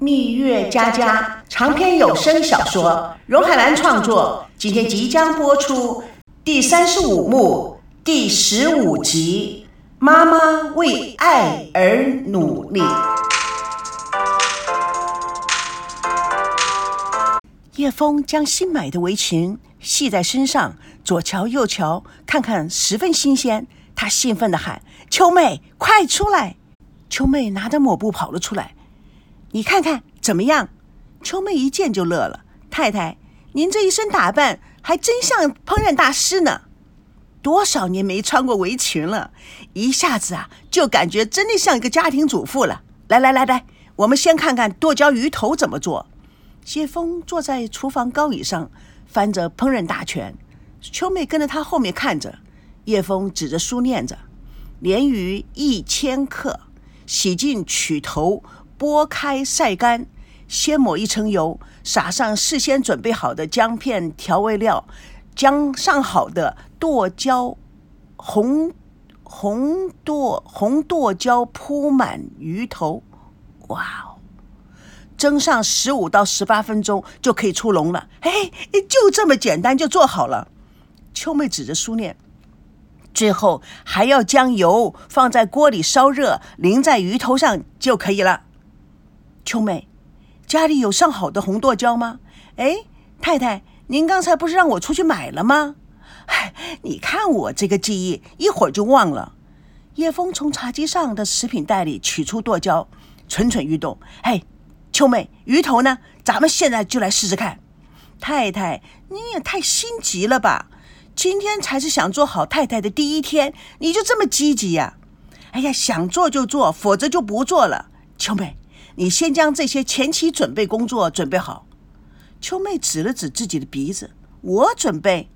蜜月佳佳长篇有声小说，荣海兰创作，今天即将播出第三十五幕第十五集。妈妈为爱而努力。叶枫将新买的围裙系在身上，左瞧右瞧，看看十分新鲜。他兴奋地喊：“秋妹，快出来！”秋妹拿着抹布跑了出来。你看看怎么样？秋妹一见就乐了。太太，您这一身打扮还真像烹饪大师呢。多少年没穿过围裙了，一下子啊，就感觉真的像一个家庭主妇了。来来来来，我们先看看剁椒鱼头怎么做。谢峰坐在厨房高椅上，翻着烹饪大全。秋妹跟着他后面看着。叶枫指着书念着：“鲢鱼一千克，洗净取头。”剥开晒干，先抹一层油，撒上事先准备好的姜片调味料，将上好的剁椒红红剁红剁椒铺满鱼头。哇哦！蒸上十五到十八分钟就可以出笼了。嘿，就这么简单就做好了。秋妹指着书念，最后还要将油放在锅里烧热，淋在鱼头上就可以了。秋妹，家里有上好的红剁椒吗？哎，太太，您刚才不是让我出去买了吗？哎，你看我这个记忆，一会儿就忘了。叶枫从茶几上的食品袋里取出剁椒，蠢蠢欲动。哎，秋妹，鱼头呢？咱们现在就来试试看。太太，你也太心急了吧？今天才是想做好太太的第一天，你就这么积极呀？哎呀，想做就做，否则就不做了。秋妹。你先将这些前期准备工作准备好。秋妹指了指自己的鼻子：“我准备，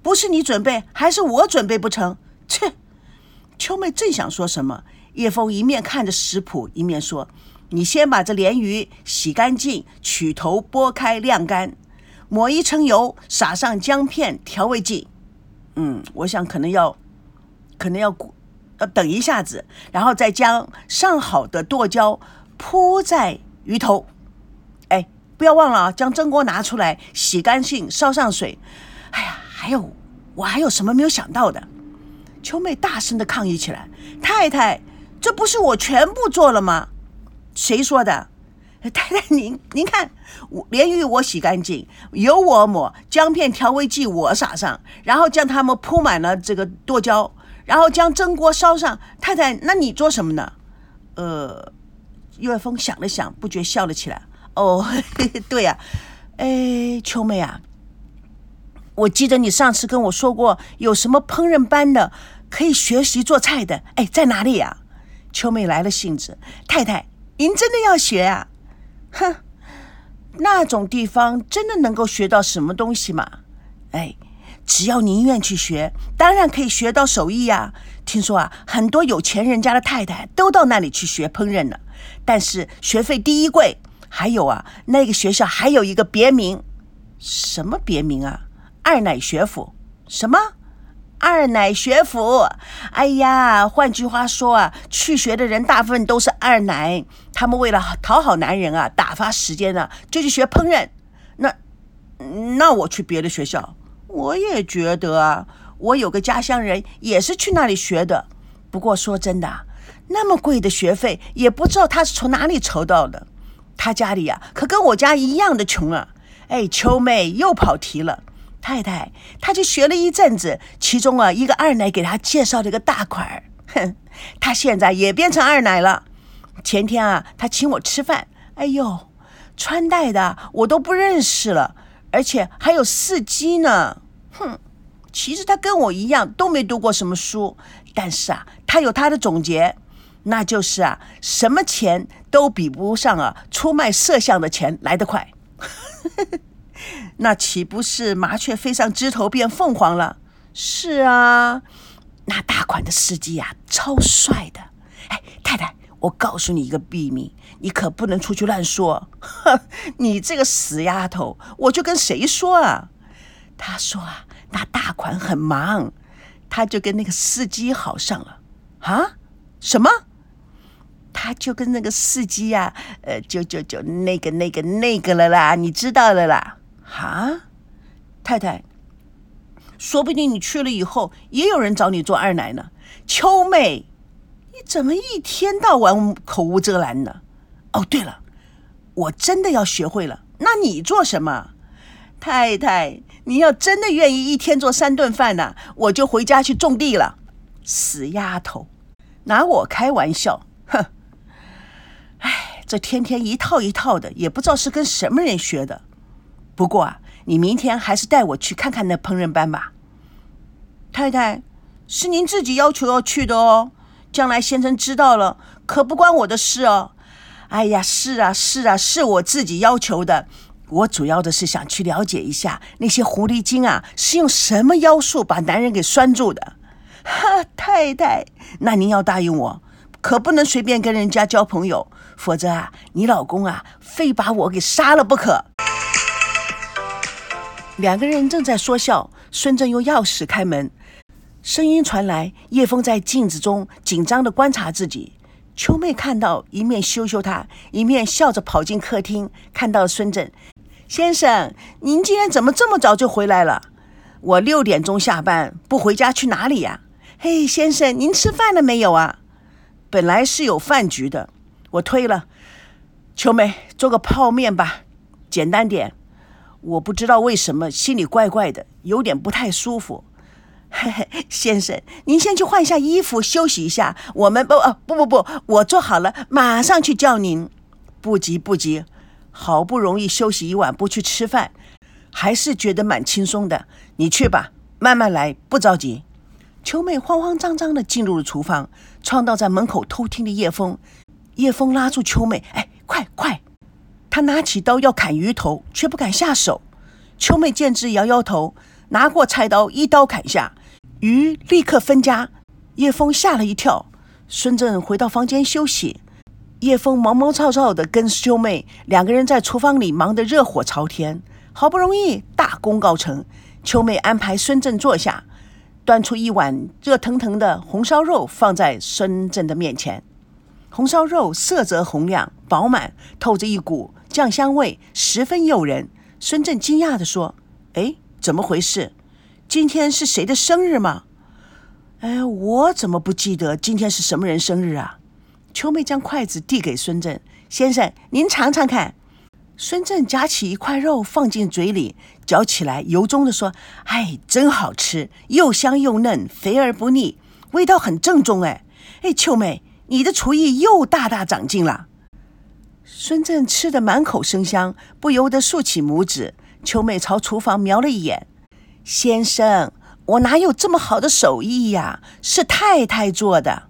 不是你准备，还是我准备不成？”切！秋妹正想说什么，叶枫一面看着食谱，一面说：“你先把这鲢鱼洗干净，取头剥开晾干，抹一层油，撒上姜片调味剂。嗯，我想可能要，可能要要等一下子，然后再将上好的剁椒。”铺在鱼头，哎，不要忘了啊！将蒸锅拿出来，洗干净，烧上水。哎呀，还有，我还有什么没有想到的？秋妹大声的抗议起来：“太太，这不是我全部做了吗？谁说的？太太，您您看，我鲢鱼我洗干净，油我抹，姜片调味剂我撒上，然后将它们铺满了这个剁椒，然后将蒸锅烧上。太太，那你做什么呢？呃。”叶枫想了想，不觉笑了起来。哦，对呀，哎，秋妹啊，我记得你上次跟我说过，有什么烹饪班的可以学习做菜的？哎，在哪里呀？秋妹来了兴致，太太，您真的要学啊？哼，那种地方真的能够学到什么东西吗？哎，只要您愿去学，当然可以学到手艺呀。听说啊，很多有钱人家的太太都到那里去学烹饪呢。但是学费第一贵，还有啊，那个学校还有一个别名，什么别名啊？二奶学府？什么？二奶学府？哎呀，换句话说啊，去学的人大部分都是二奶，他们为了讨好男人啊，打发时间呢，就去学烹饪。那，那我去别的学校，我也觉得啊，我有个家乡人也是去那里学的。不过说真的。那么贵的学费，也不知道他是从哪里筹到的。他家里呀，可跟我家一样的穷啊！哎，秋妹又跑题了。太太，他就学了一阵子，其中啊，一个二奶给他介绍了一个大款儿。哼，他现在也变成二奶了。前天啊，他请我吃饭，哎呦，穿戴的我都不认识了，而且还有司机呢。哼，其实他跟我一样，都没读过什么书，但是啊，他有他的总结。那就是啊，什么钱都比不上啊，出卖色相的钱来得快。那岂不是麻雀飞上枝头变凤凰了？是啊，那大款的司机呀，超帅的。哎，太太，我告诉你一个秘密，你可不能出去乱说。哼 你这个死丫头，我就跟谁说啊？他说啊，那大款很忙，他就跟那个司机好上了。啊？什么？他就跟那个司机呀，呃，就就就那个那个那个了啦，你知道了啦。哈，太太，说不定你去了以后，也有人找你做二奶呢。秋妹，你怎么一天到晚口无遮拦呢？哦，对了，我真的要学会了。那你做什么？太太，你要真的愿意一天做三顿饭呢，我就回家去种地了。死丫头，拿我开玩笑？哼！哎，这天天一套一套的，也不知道是跟什么人学的。不过啊，你明天还是带我去看看那烹饪班吧。太太，是您自己要求要去的哦。将来先生知道了，可不关我的事哦。哎呀，是啊，是啊，是我自己要求的。我主要的是想去了解一下那些狐狸精啊，是用什么妖术把男人给拴住的。哈，太太，那您要答应我，可不能随便跟人家交朋友，否则啊，你老公啊，非把我给杀了不可。两个人正在说笑，孙正用钥匙开门，声音传来。叶枫在镜子中紧张地观察自己。秋妹看到，一面羞羞他，一面笑着跑进客厅，看到孙正先生，您今天怎么这么早就回来了？我六点钟下班，不回家去哪里呀？嘿，先生，您吃饭了没有啊？本来是有饭局的，我推了。秋梅，做个泡面吧，简单点。我不知道为什么心里怪怪的，有点不太舒服。嘿嘿，先生，您先去换下衣服，休息一下。我们不，不不不，我做好了，马上去叫您。不急不急，好不容易休息一晚，不去吃饭，还是觉得蛮轻松的。你去吧，慢慢来，不着急。秋妹慌慌张张的进入了厨房，撞到在门口偷听的叶枫。叶枫拉住秋妹：“哎，快快！”他拿起刀要砍鱼头，却不敢下手。秋妹见之，摇摇头，拿过菜刀，一刀砍下，鱼立刻分家。叶枫吓了一跳。孙正回到房间休息，叶枫毛毛躁躁地跟秋妹两个人在厨房里忙得热火朝天。好不容易大功告成，秋妹安排孙正坐下。端出一碗热腾腾的红烧肉，放在孙正的面前。红烧肉色泽红亮、饱满，透着一股酱香味，十分诱人。孙正惊讶地说：“哎，怎么回事？今天是谁的生日吗？”“哎，我怎么不记得今天是什么人生日啊？”秋妹将筷子递给孙正先生：“您尝尝看。”孙正夹起一块肉放进嘴里，嚼起来，由衷地说：“哎，真好吃，又香又嫩，肥而不腻，味道很正宗。”哎，哎，秋妹，你的厨艺又大大长进了。孙正吃得满口生香，不由得竖起拇指。秋妹朝厨房瞄了一眼：“先生，我哪有这么好的手艺呀？是太太做的。”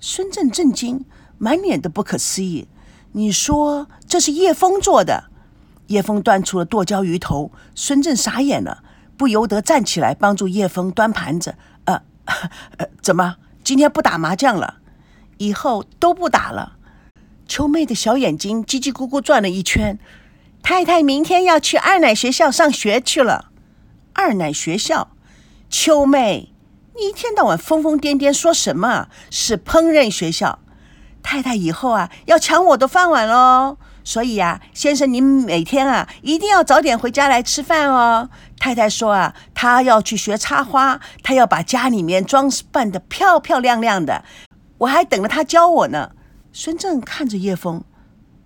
孙正震惊，满脸的不可思议：“你说这是叶枫做的？”叶枫端出了剁椒鱼头，孙正傻眼了，不由得站起来帮助叶枫端盘子。呃，呃，怎么今天不打麻将了？以后都不打了。秋妹的小眼睛叽叽咕咕转了一圈。太太明天要去二奶学校上学去了。二奶学校？秋妹，你一天到晚疯疯癫癫说什么？是烹饪学校。太太以后啊，要抢我的饭碗喽。所以呀，先生，您每天啊一定要早点回家来吃饭哦。太太说啊，她要去学插花，她要把家里面装扮的漂漂亮亮的。我还等着她教我呢。孙正看着叶枫，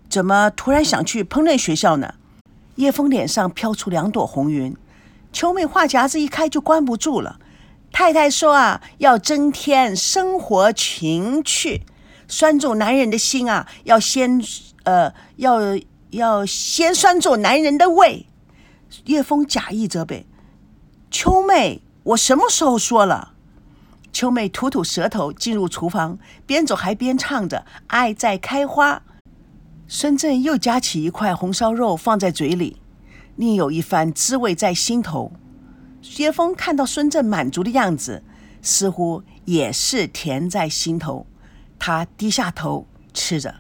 怎么突然想去烹饪学校呢？叶枫脸上飘出两朵红云。秋妹话匣子一开就关不住了。太太说啊，要增添生活情趣，拴住男人的心啊，要先。呃，要要先拴住男人的胃。叶枫假意责备秋妹：“我什么时候说了？”秋妹吐吐舌头，进入厨房，边走还边唱着《爱在开花》。孙正又夹起一块红烧肉放在嘴里，另有一番滋味在心头。叶枫看到孙正满足的样子，似乎也是甜在心头。他低下头吃着。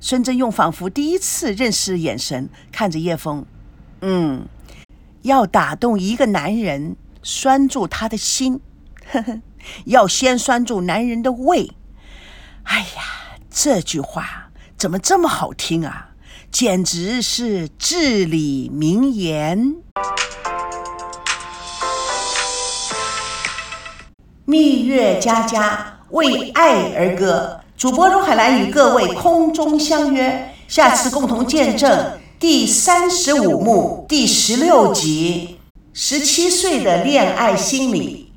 孙正用仿佛第一次认识的眼神看着叶枫，嗯，要打动一个男人，拴住他的心，呵呵，要先拴住男人的胃。哎呀，这句话怎么这么好听啊？简直是至理名言。蜜月佳佳为爱而歌，主播荣海兰与各位空中相约，下次共同见证第三十五幕第十六集：十七岁的恋爱心理。